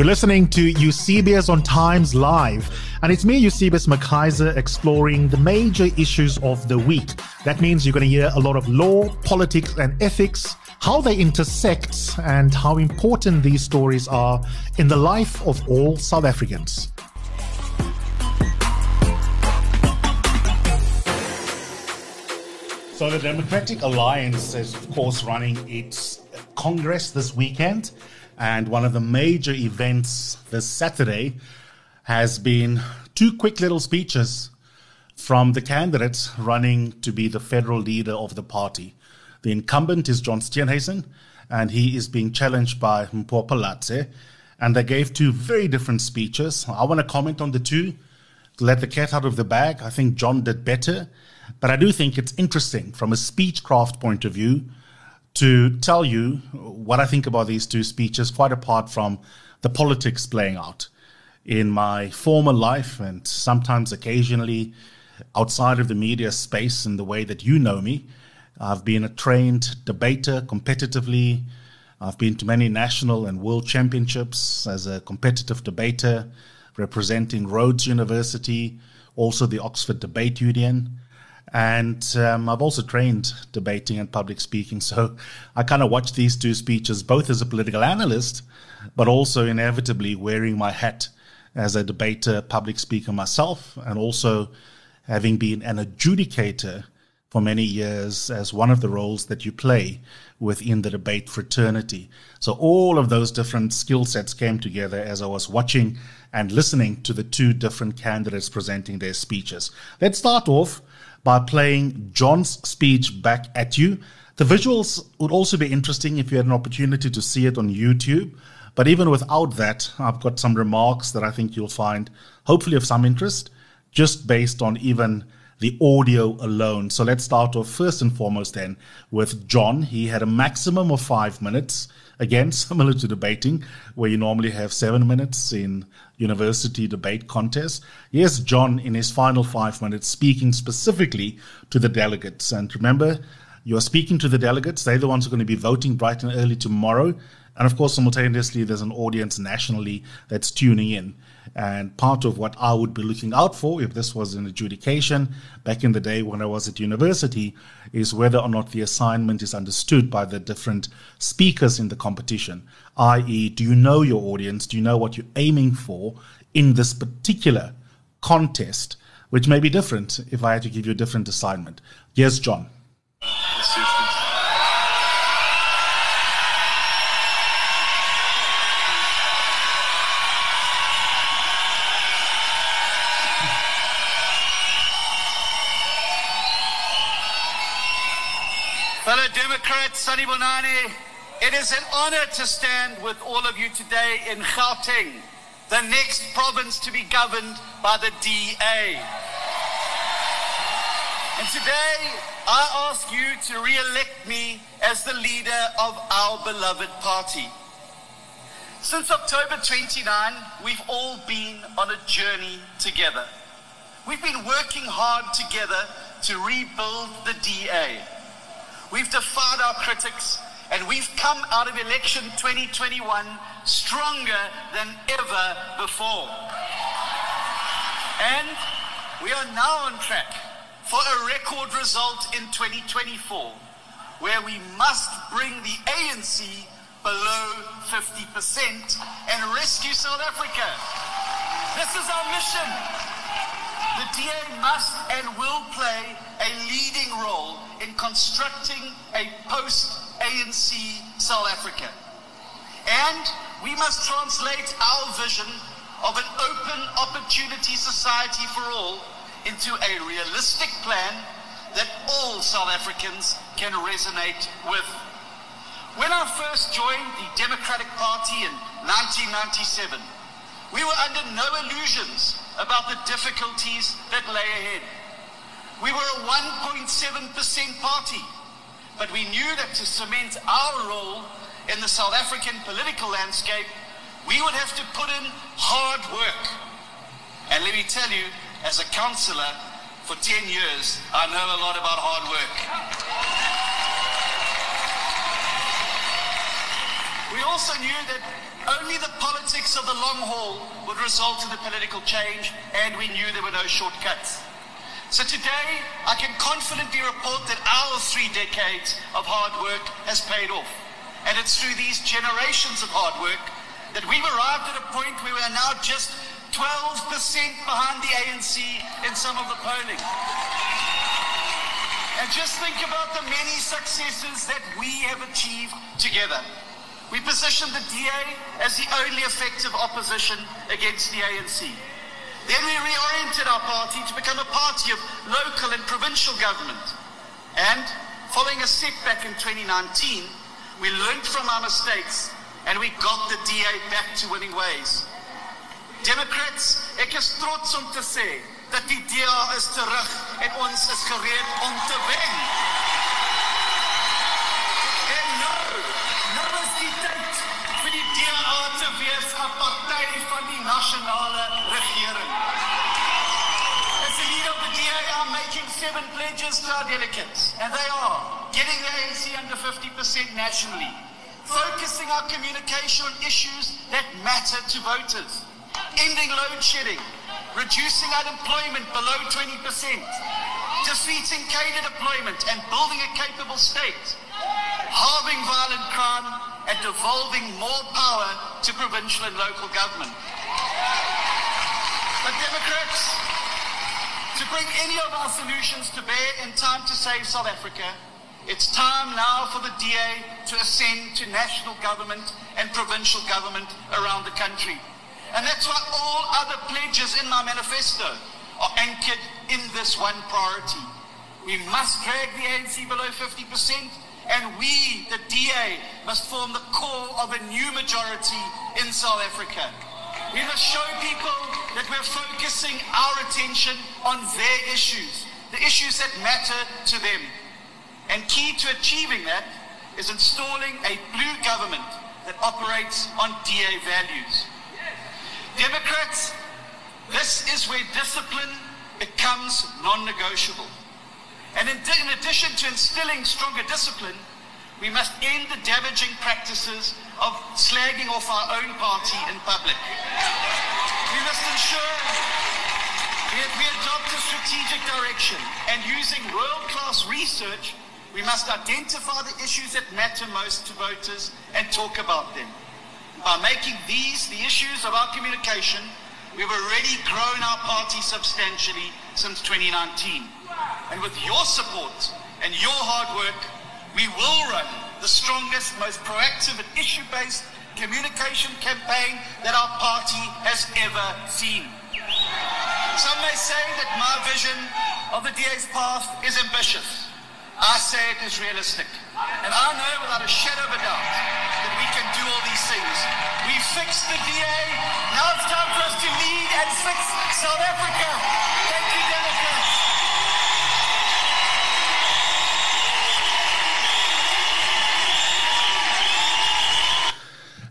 You're listening to Eusebius on Times Live, and it's me, Eusebius McKaiser, exploring the major issues of the week. That means you're going to hear a lot of law, politics, and ethics, how they intersect, and how important these stories are in the life of all South Africans. So, the Democratic Alliance is, of course, running its Congress this weekend. And one of the major events this Saturday has been two quick little speeches from the candidates running to be the federal leader of the party. The incumbent is John Steenhuisen, and he is being challenged by Mpho Phalatse. And they gave two very different speeches. I want to comment on the two, let the cat out of the bag. I think John did better, but I do think it's interesting from a speechcraft point of view to tell you what I think about these two speeches, quite apart from the politics playing out. In my former life, and sometimes occasionally outside of the media space, in the way that you know me, I've been a trained debater competitively. I've been to many national and world championships as a competitive debater, representing Rhodes University, also the Oxford Debate Union. And um, I've also trained debating and public speaking. So I kind of watch these two speeches both as a political analyst, but also inevitably wearing my hat as a debater, public speaker myself, and also having been an adjudicator for many years as one of the roles that you play within the debate fraternity. So all of those different skill sets came together as I was watching and listening to the two different candidates presenting their speeches. Let's start off by playing John's speech back at you. The visuals would also be interesting if you had an opportunity to see it on YouTube. But even without that, I've got some remarks that I think you'll find hopefully of some interest, just based on even the audio alone. So let's start off first and foremost then with John. He had a maximum of five minutes. Again, similar to debating, where you normally have seven minutes in university debate contest. Yes, John, in his final five minutes, speaking specifically to the delegates. And remember, you are speaking to the delegates. They're the ones who are going to be voting bright and early tomorrow. And of course, simultaneously, there's an audience nationally that's tuning in. And part of what I would be looking out for if this was an adjudication back in the day when I was at university is whether or not the assignment is understood by the different speakers in the competition. I.e., do you know your audience? Do you know what you're aiming for in this particular contest, which may be different if I had to give you a different assignment? Yes, John. Sanibonani, it is an honor to stand with all of you today in Gauteng, the next province to be governed by the DA. And today, I ask you to re-elect me as the leader of our beloved party. Since October 29, we've all been on a journey together. We've been working hard together to rebuild the DA. We've defied our critics and we've come out of election 2021 stronger than ever before. And we are now on track for a record result in 2024 where we must bring the ANC below 50% and rescue South Africa. This is our mission. The DA must and will play a leading role in constructing a post-ANC South Africa. And we must translate our vision of an open opportunity society for all into a realistic plan that all South Africans can resonate with. When I first joined the Democratic Party in 1997, we were under no illusions about the difficulties that lay ahead. We were a 1.7% party, but we knew that to cement our role in the South African political landscape, we would have to put in hard work. And let me tell you, as a councillor for 10 years, I know a lot about hard work. We also knew that Only the politics of the long haul would result in the political change, and we knew there were no shortcuts. So today, I can confidently report that our three decades of hard work has paid off. And it's through these generations of hard work that we've arrived at a point where we are now just 12% behind the ANC in some of the polling. And just think about the many successes that we have achieved together. We positioned the DA as the only effective opposition against the ANC. Then we reoriented our party to become a party of local and provincial government. And following a setback in 2019, we learned from our mistakes and we got the DA back to winning ways. Democrats, ek is trots om te sê dat die DA is terug en ons is gereed om te wen. En nou, nou is die tyd vir die DA te wees 'n party van die nasionale regering. Seven pledges to our delegates, and they are getting the ANC under 50% nationally, focusing our communication on issues that matter to voters, ending load shedding, reducing unemployment below 20%, defeating cadre deployment and building a capable state, halving violent crime, and devolving more power to provincial and local government. But Democrats, to bring any of our solutions to bear in time to save South Africa, it's time now for the DA to ascend to national government and provincial government around the country. And that's why all other pledges in my manifesto are anchored in this one priority. We must drag the ANC below 50%, and we, the DA, must form the core of a new majority in South Africa. We must show people that we're focusing our attention on their issues, the issues that matter to them. And key to achieving that is installing a blue government that operates on DA values. Democrats, this is where discipline becomes non-negotiable. And in, in, addition to instilling stronger discipline, we must end the damaging practices of slagging off our own party in public. We must ensure we, we adopt a strategic direction and using world-class research, we must identify the issues that matter most to voters and talk about them. By making these the issues of our communication, we've already grown our party substantially since 2019. And with your support and your hard work, we will run the strongest, most proactive and issue-based communication campaign that our party has ever seen. Some may say that my vision of the DA's path is ambitious. I say it is realistic. And I know without a shadow of a doubt that we can do all these things. We fixed the DA. Now it's time for us to lead and fix South Africa. Thank you, Democrats.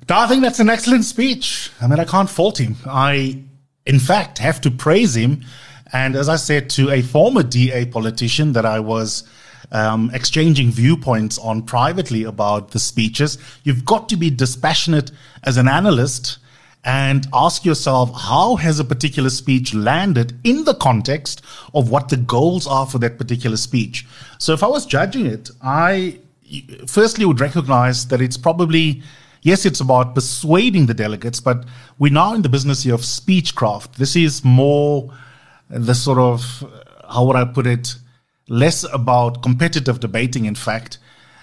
I think that's an excellent speech. I mean, I can't fault him. I, in fact, have to praise him. And as I said to a former DA politician that I was um, exchanging viewpoints on privately about the speeches, you've got to be dispassionate as an analyst and ask yourself how has a particular speech landed in the context of what the goals are for that particular speech. So if I was judging it, I firstly would recognize that it's probably yes, it's about persuading the delegates, but we're now in the business here of speechcraft. This is more the sort of, how would I put it, less about competitive debating, in fact.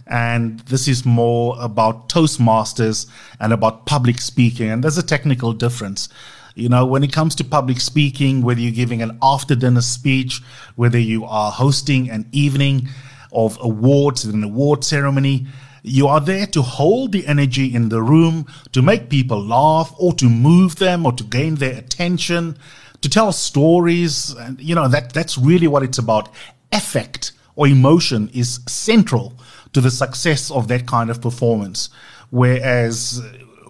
And this is more about Toastmasters and about public speaking. And there's a technical difference. You know, when it comes to public speaking, whether you're giving an after dinner speech, whether you are hosting an evening of awards, an award ceremony, you are there to hold the energy in the room, to make people laugh or to move them or to gain their attention, to tell stories. And, you know, that, that's really what it's about. Affect or emotion is central to the success of that kind of performance. Whereas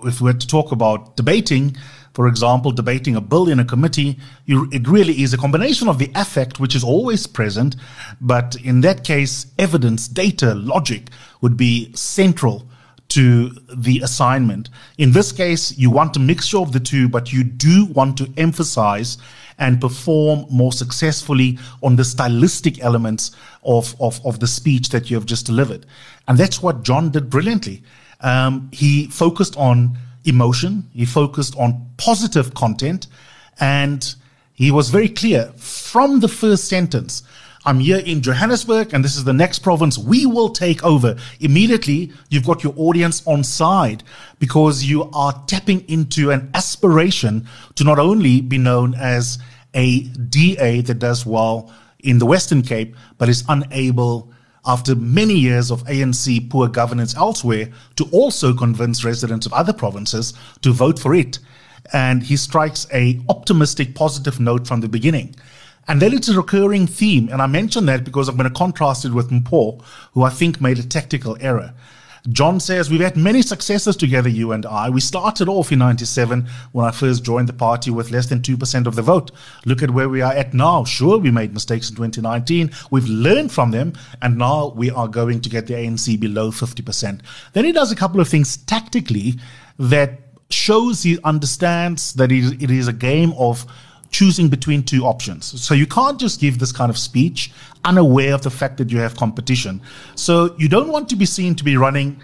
if we're to talk about debating, for example, debating a bill in a committee, you, it really is a combination of the affect, which is always present, but in that case, evidence, data, logic would be central to the assignment. In this case, you want a mixture of the two, but you do want to emphasize and perform more successfully on the stylistic elements of, of, of the speech that you have just delivered. And that's what John did brilliantly. Um, he focused on emotion, he focused on positive content, and he was very clear from the first sentence I'm here in Johannesburg and this is the next province we will take over. Immediately, you've got your audience on side because you are tapping into an aspiration to not only be known as a DA that does well in the Western Cape, but is unable after many years of ANC poor governance elsewhere to also convince residents of other provinces to vote for it. And he strikes a optimistic, positive note from the beginning. And then it's a recurring theme. And I mention that because I'm going to contrast it with Mpho, who I think made a tactical error. John says, We've had many successes together, you and I. We started off in 97 when I first joined the party with less than 2% of the vote. Look at where we are at now. Sure, we made mistakes in 2019. We've learned from them, and now we are going to get the ANC below 50%. Then he does a couple of things tactically that shows he understands that it is a game of choosing between two options. So you can't just give this kind of speech unaware of the fact that you have competition. So you don't want to be seen to be running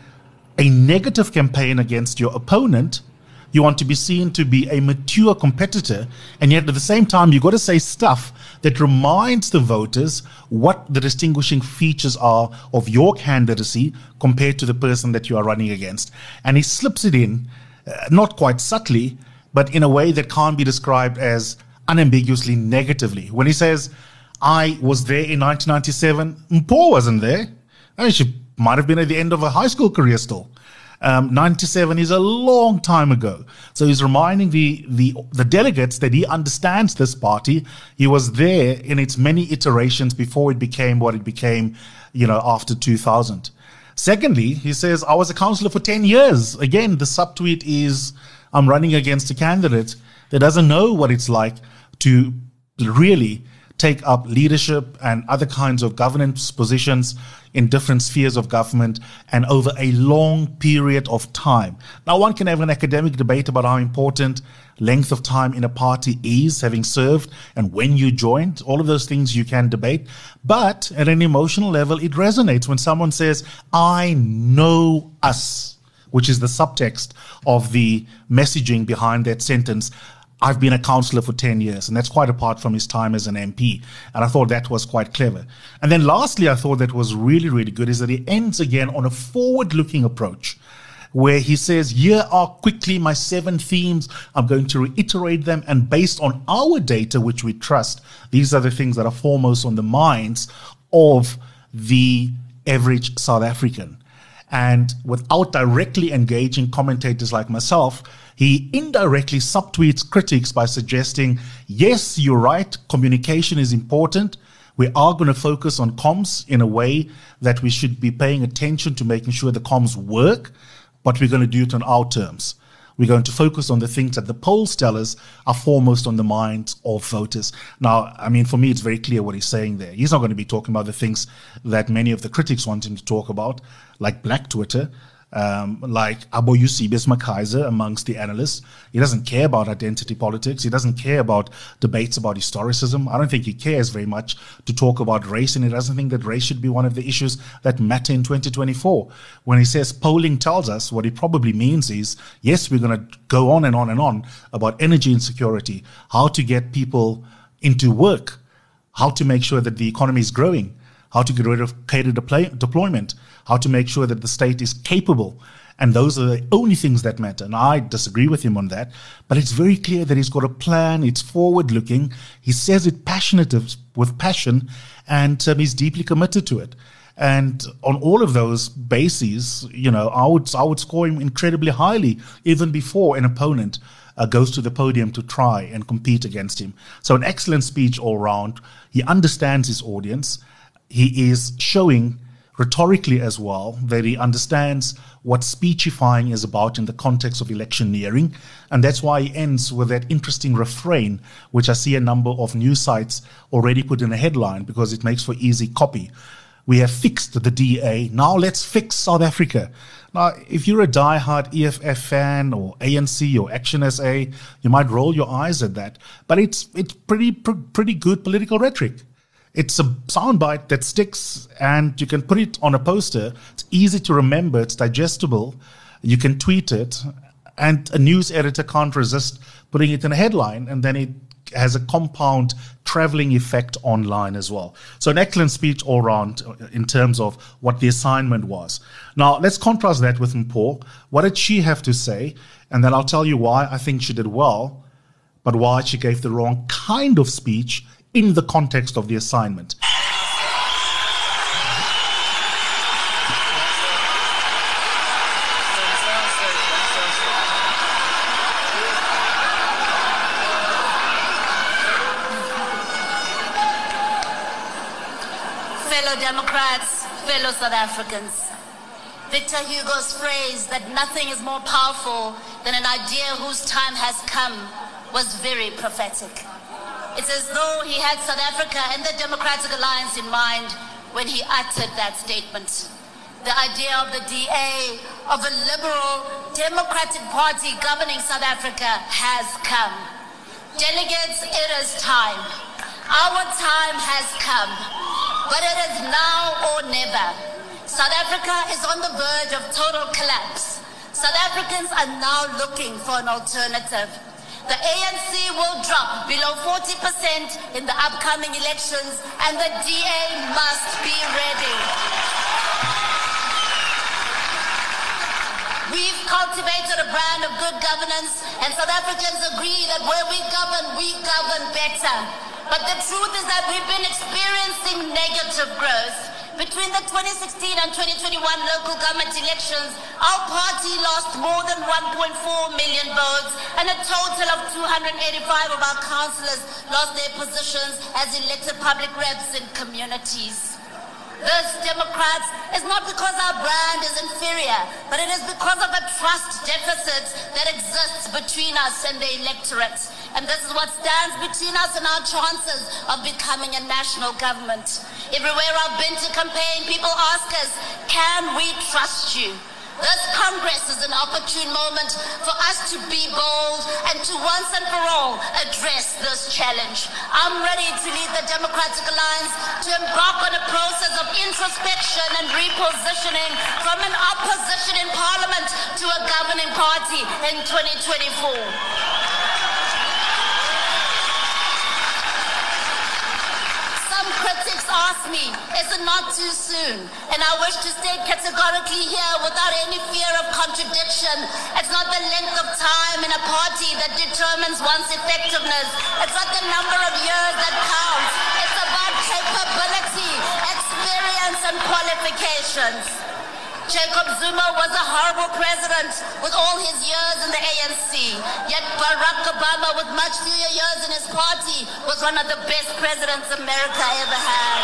a negative campaign against your opponent. You want to be seen to be a mature competitor. And yet at the same time, you've got to say stuff that reminds the voters what the distinguishing features are of your candidacy compared to the person that you are running against. And he slips it in, uh, not quite subtly, but in a way that can't be described as unambiguously negatively. When he says, I was there in 1997, Mpho wasn't there. I mean, she might have been at the end of her high school career still. Um, 97 is a long time ago. So he's reminding the, the, the delegates that he understands this party. He was there in its many iterations before it became what it became, you know, after 2000. Secondly, he says, I was a councillor for 10 years. Again, the subtweet is, I'm running against a candidate that doesn't know what it's like to really take up leadership and other kinds of governance positions in different spheres of government and over a long period of time. Now, one can have an academic debate about how important length of time in a party is, having served, and when you joined. All of those things you can debate. But at an emotional level, it resonates when someone says, I know us, which is the subtext of the messaging behind that sentence. I've been a councillor for 10 years, and that's quite apart from his time as an MP. And I thought that was quite clever. And then lastly, I thought that was really, really good is that he ends again on a forward looking approach where he says, Here are quickly my seven themes. I'm going to reiterate them. And based on our data, which we trust, these are the things that are foremost on the minds of the average South African. And without directly engaging commentators like myself, he indirectly subtweets critics by suggesting, yes, you're right, communication is important. We are going to focus on comms in a way that we should be paying attention to making sure the comms work, but we're going to do it on our terms. We're going to focus on the things that the polls tell us are foremost on the minds of voters. Now, I mean, for me, it's very clear what he's saying there. He's not going to be talking about the things that many of the critics want him to talk about, like Black Twitter, um, like Aboyusi Bismarck amongst the analysts. He doesn't care about identity politics. He doesn't care about debates about historicism. I don't think he cares very much to talk about race, and he doesn't think that race should be one of the issues that matter in 2024. When he says polling tells us, what he probably means is, yes, we're going to go on and on and on about energy insecurity, how to get people into work, how to make sure that the economy is growing, how to get rid of cadre deployment how to make sure that the state is capable. And those are the only things that matter. And I disagree with him on that. But it's very clear that he's got a plan. It's forward looking. He says it passionate with passion and um, he's deeply committed to it. And on all of those bases, you know, I would, I would score him incredibly highly even before an opponent uh, goes to the podium to try and compete against him. So an excellent speech all round. He understands his audience. He is showing rhetorically as well, that he understands what speechifying is about in the context of electioneering. And that's why he ends with that interesting refrain, which I see a number of news sites already put in a headline because it makes for easy copy. We have fixed the DA. Now let's fix South Africa. Now, if you're a die-hard EFF fan or ANC or Action SA, you might roll your eyes at that. But it's it's pretty pr- pretty good political rhetoric. It's a soundbite that sticks, and you can put it on a poster. It's easy to remember. It's digestible. You can tweet it, and a news editor can't resist putting it in a headline, and then it has a compound traveling effect online as well. So an excellent speech all around uh, in terms of what the assignment was. Now let's contrast that with Mpho. What did she have to say? And then I'll tell you why I think she did well, but why she gave the wrong kind of speech in the context of the assignment. Fellow Democrats, fellow South Africans. Victor Hugo's phrase that nothing is more powerful than an idea whose time has come was very prophetic. It's as though he had South Africa and the Democratic Alliance in mind when he uttered that statement. The idea of the DA, of a liberal Democratic Party governing South Africa has come. Delegates, it is time. Our time has come. But it is now or never. South Africa is on the verge of total collapse. South Africans are now looking for an alternative. The ANC will drop below 40% in the upcoming elections, and the DA must be ready. We've cultivated a brand of good governance, and South Africans agree that where we govern, we govern better. But the truth is that we've been experiencing negative growth. Between the 2016 and 2021 local government elections, our party lost more than 1.4 million votes, and a total of 285 of our councillors lost their positions as elected public reps in communities. This, Democrats, is not because our brand is inferior, but it is because of a trust deficit that exists between us and the electorate. And this is what stands between us and our chances of becoming a national government. Everywhere I've been to campaign, people ask us, can we trust you? This Congress is an opportune moment for us to be bold and to once and for all address this challenge. I'm ready to lead the Democratic Alliance to embark on a process of introspection and repositioning from an opposition in Parliament to a governing party in 2024. Critics ask me, is it not too soon? And I wish to state categorically here without any fear of contradiction, it's not the length of time in a party that determines one's effectiveness. It's not the number of years that counts. It's about capability, experience, and qualifications. Jacob Zuma was a horrible president with all his years in the ANC. Yet Barack Obama, with much fewer years in his party, was one of the best presidents America ever had.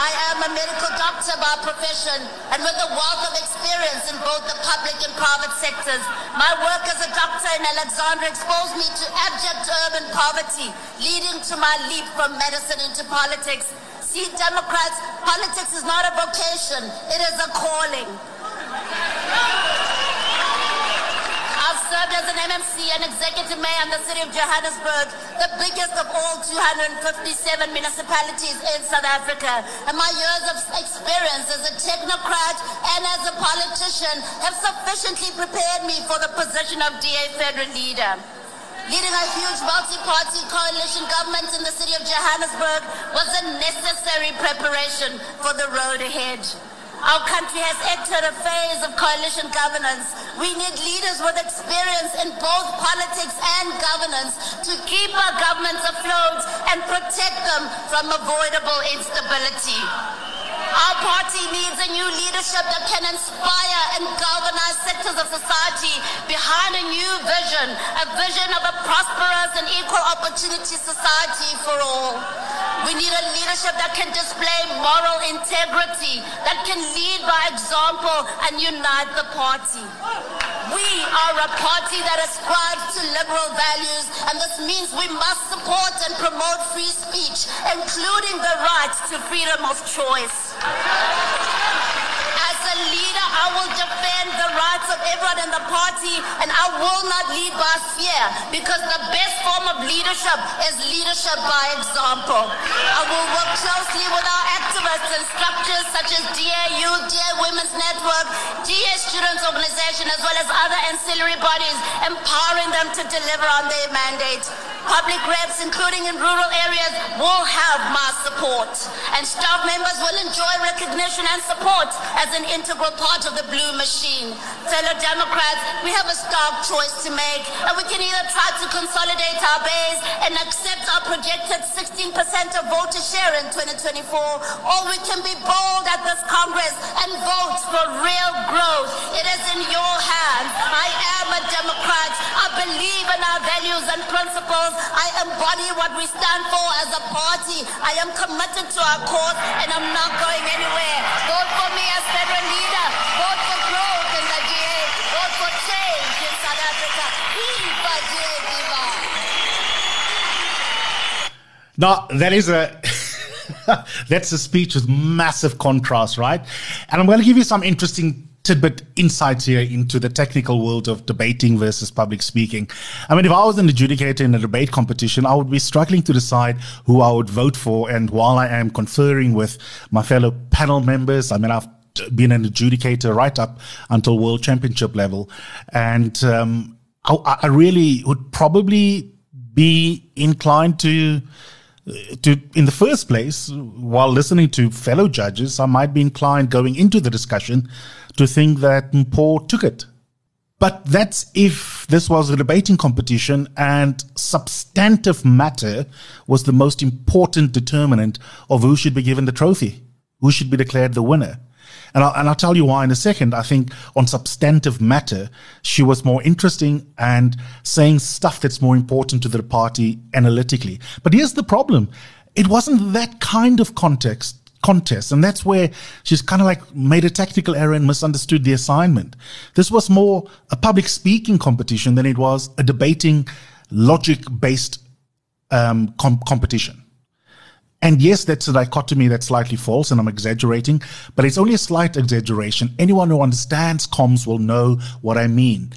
I am a medical doctor by profession and with a wealth of experience in both the public and private sectors. My work as a doctor in Alexandra exposed me to abject urban poverty, leading to my leap from medicine into politics See, Democrats, politics is not a vocation, it is a calling. I've served as an MMC and executive mayor in the city of Johannesburg, the biggest of all 257 municipalities in South Africa. And my years of experience as a technocrat and as a politician have sufficiently prepared me for the position of DA federal leader. Leading a huge multi-party coalition government in the city of Johannesburg was a necessary preparation for the road ahead. Our country has entered a phase of coalition governance. We need leaders with experience in both politics and governance to keep our governments afloat and protect them from avoidable instability. Our party needs a new leadership that can inspire and galvanize sectors of society behind a new vision, a vision of a prosperous and equal opportunity society for all. We need a leadership that can display moral integrity, that can lead by example and unite the party. We are a party that ascribes to liberal values, and this means we must support and promote free speech, including the right to freedom of choice. As a leader, I will defend everyone in the party, and I will not lead by fear, because the best form of leadership is leadership by example. I will work closely with our activists and structures such as DAU, DA Women's Network, DA Students Organization, as well as other ancillary bodies, empowering them to deliver on their mandate. Public reps, including in rural areas, will have my support, and staff members will enjoy recognition and support as an integral part of the blue machine. Fellow Democrats, we have a stark choice to make, and we can either try to consolidate our base and accept our projected 16% of voter share in 2024, or we can be bold at this Congress and vote for real growth. It is in your hands. I am a Democrat. I believe in our values and principles. I embody what we stand for as a party. I am committed to our cause, and I'm not going anywhere. Vote for me as federal leader. Vote for growth in the DA. Vote for change in South Africa. Viva DA Viva. Now, that is a. That's a speech with massive contrast, right? And I'm going to give you some interesting tidbit insights here into the technical world of debating versus public speaking. I mean, if I was an adjudicator in a debate competition, I would be struggling to decide who I would vote for. And while I am conferring with my fellow panel members, I mean, I've been an adjudicator right up until world championship level. And um, I, I really would probably be inclined to to in the first place while listening to fellow judges i might be inclined going into the discussion to think that Mpho took it. But that's if this was a debating competition and substantive matter was the most important determinant of who should be given the trophy who should be declared the winner and I'll, and I'll tell you why in a second. I think on substantive matter, she was more interesting and saying stuff that's more important to the party analytically. But here's the problem. It wasn't that kind of context contest. And that's where she's kind of like made a tactical error and misunderstood the assignment. This was more a public speaking competition than it was a debating logic based um, com- competition. And yes, that's a dichotomy that's slightly false, and I'm exaggerating, but it's only a slight exaggeration. Anyone who understands comms will know what I mean.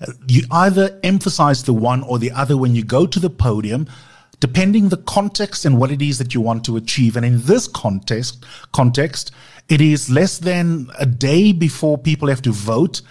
Uh, you either emphasize the one or the other when you go to the podium, depending the context and what it is that you want to achieve. And in this context, context, it is less than a day before people have to vote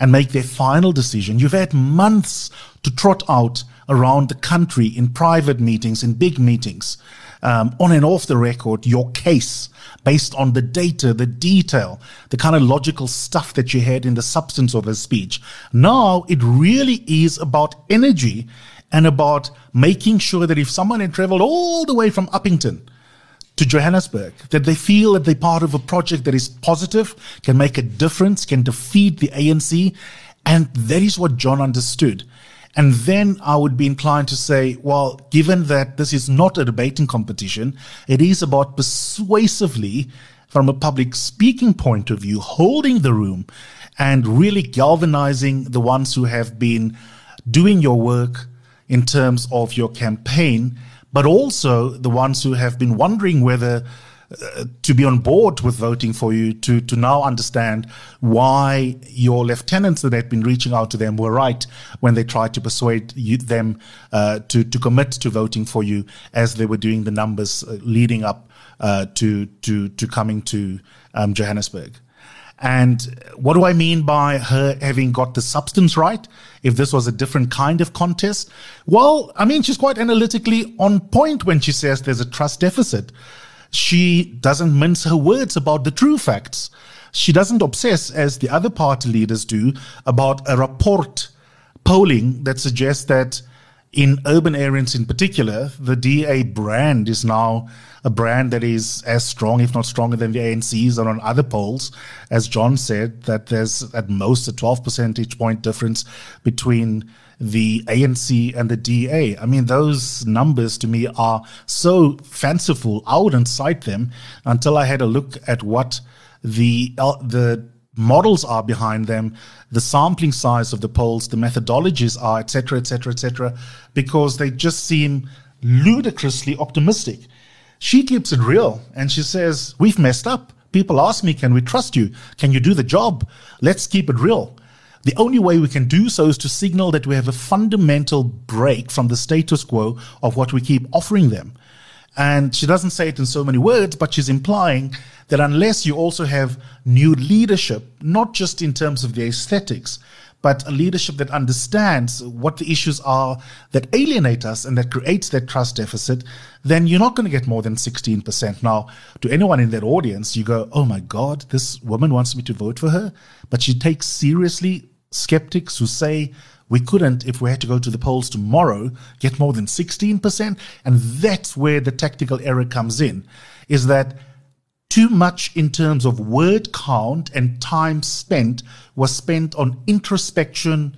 and make their final decision. You've had months to trot out around the country in private meetings, in big meetings um, on and off the record your case based on the data, the detail, the kind of logical stuff that you had in the substance of a speech. Now it really is about energy and about making sure that if someone had traveled all the way from Upington to Johannesburg, that they feel that they're part of a project that is positive, can make a difference, can defeat the ANC. And that is what John understood. And then I would be inclined to say, well, given that this is not a debating competition, it is about persuasively, from a public speaking point of view, holding the room and really galvanizing the ones who have been doing your work in terms of your campaign, but also the ones who have been wondering whether to be on board with voting for you to to now understand why your lieutenants that had been reaching out to them were right when they tried to persuade you, them uh, to to commit to voting for you as they were doing the numbers uh, leading up uh, to to to coming to um, Johannesburg. And what do I mean by her having got the substance right? If this was a different kind of contest? Well, I mean, she's quite analytically on point when she says there's a trust deficit she doesn't mince her words about the true facts. She doesn't obsess, as the other party leaders do, about a report polling that suggests that in urban areas in particular, the DA brand is now a brand that is as strong, if not stronger, than the ANC's. And on other polls, as John said, that there's at most a 12 percentage point difference between the ANC and the DA. I mean, those numbers to me are so fanciful. I wouldn't cite them until I had a look at what the uh, the models are behind them, the sampling size of the polls, the methodologies are, etc., etc., etc., because they just seem ludicrously optimistic. She keeps it real and she says, We've messed up. People ask me, Can we trust you? Can you do the job? Let's keep it real. The only way we can do so is to signal that we have a fundamental break from the status quo of what we keep offering them. And she doesn't say it in so many words, but she's implying that unless you also have new leadership, not just in terms of the aesthetics, but a leadership that understands what the issues are that alienate us and that creates that trust deficit, then you're not going to get more than 16%. Now, to anyone in that audience, you go, oh my God, this woman wants me to vote for her. But she takes seriously skeptics who say we couldn't, if we had to go to the polls tomorrow, get more than 16%. And that's where the tactical error comes in, is that too much in terms of word count and time spent was spent on introspection,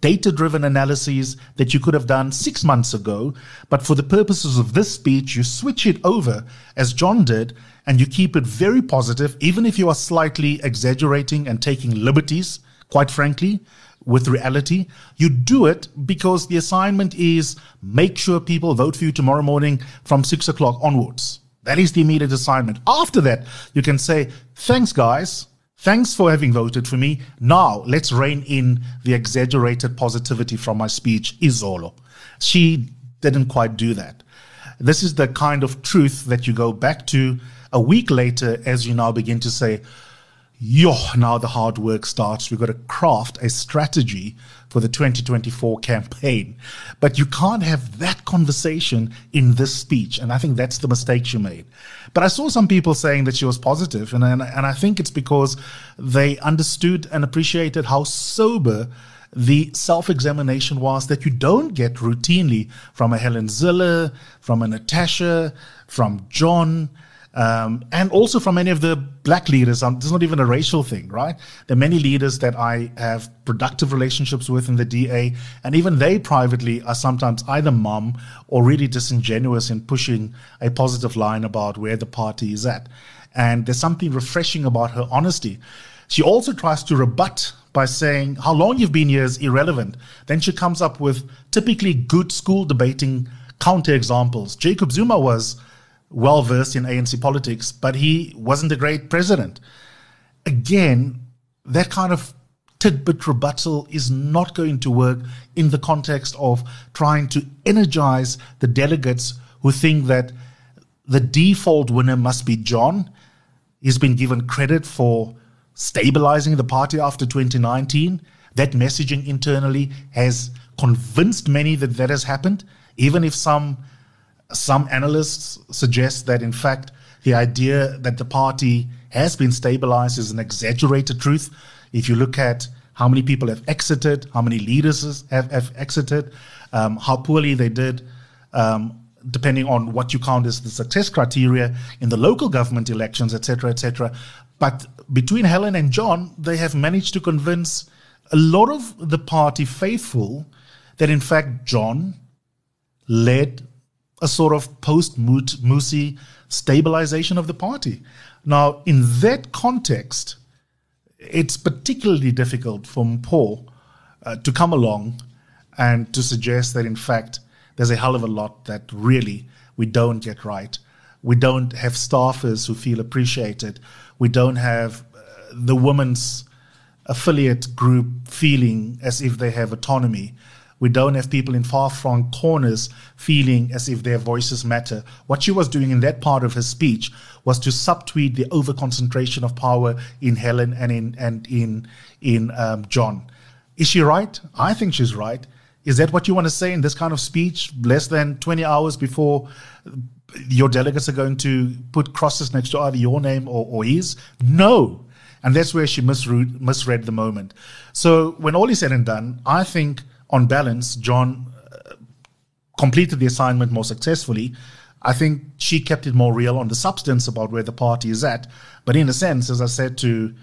data driven analyses that you could have done six months ago. But for the purposes of this speech, you switch it over, as John did, and you keep it very positive, even if you are slightly exaggerating and taking liberties, quite frankly, with reality. You do it because the assignment is make sure people vote for you tomorrow morning from six o'clock onwards. That is the immediate assignment. After that, you can say, thanks, guys. Thanks for having voted for me. Now, let's rein in the exaggerated positivity from my speech, Isolo. She didn't quite do that. This is the kind of truth that you go back to a week later as you now begin to say, yo, now the hard work starts. We've got to craft a strategy for the 2024 campaign. But you can't have that conversation in this speech. And I think that's the mistake she made. But I saw some people saying that she was positive, and, and, and I think it's because they understood and appreciated how sober the self examination was that you don't get routinely from a Helen Zille, from a Natasha, from John. Um, and also from many of the black leaders. Um, this is not even a racial thing, right? There are many leaders that I have productive relationships with in the DA, and even they privately are sometimes either mum or really disingenuous in pushing a positive line about where the party is at. And there's something refreshing about her honesty. She also tries to rebut by saying how long you've been here is irrelevant. Then she comes up with typically good school debating counter examples. Jacob Zuma was well versed in ANC politics, but he wasn't a great president. Again, that kind of tidbit rebuttal is not going to work in the context of trying to energize the delegates who think that the default winner must be John. He's been given credit for stabilizing the party after 2019. That messaging internally has convinced many that that has happened, even if some some analysts suggest that, in fact, the idea that the party has been stabilized is an exaggerated truth. If you look at how many people have exited, how many leaders have, have exited, um, how poorly they did, um, depending on what you count as the success criteria in the local government elections, etc., etc. But between Helen and John, they have managed to convince a lot of the party faithful that, in fact, John led a sort of post Mmusi stabilization of the party. Now, in that context, it's particularly difficult for Mpho uh, to come along and to suggest that, in fact, there's a hell of a lot that really we don't get right. We don't have staffers who feel appreciated. We don't have uh, the women's affiliate group feeling as if they have autonomy. We don't have people in far flung corners feeling as if their voices matter. What she was doing in that part of her speech was to subtweet the overconcentration of power in Helen and in and in in um, John. Is she right? I think she's right. Is that what you want to say in this kind of speech, less than 20 hours before your delegates are going to put crosses next to either your name or, or his? No. And that's where she misread, misread the moment. So when all is said and done, I think – on balance, John uh, completed the assignment more successfully. I think she kept it more real on the substance about where the party is at. But in a sense, as I said to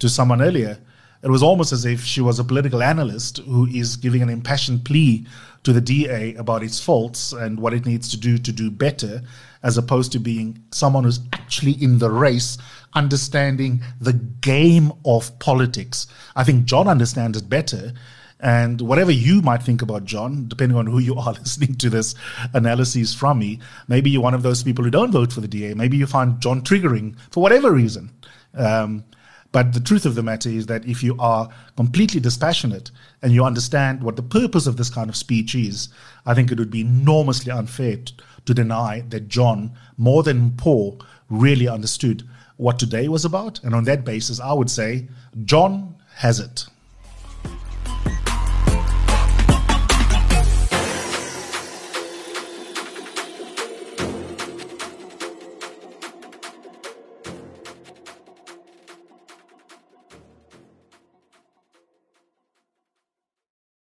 to someone earlier, It was almost as if she was a political analyst who is giving an impassioned plea to the DA about its faults and what it needs to do to do better, as opposed to being someone who's actually in the race, understanding the game of politics. I think John understands it better. And whatever you might think about John, depending on who you are listening to this analysis from me, maybe you're one of those people who don't vote for the DA. Maybe you find John triggering for whatever reason. Um, but the truth of the matter is that if you are completely dispassionate and you understand what the purpose of this kind of speech is, I think it would be enormously unfair to, to deny that John, more than Mpho, really understood what today was about. And on that basis, I would say John has it.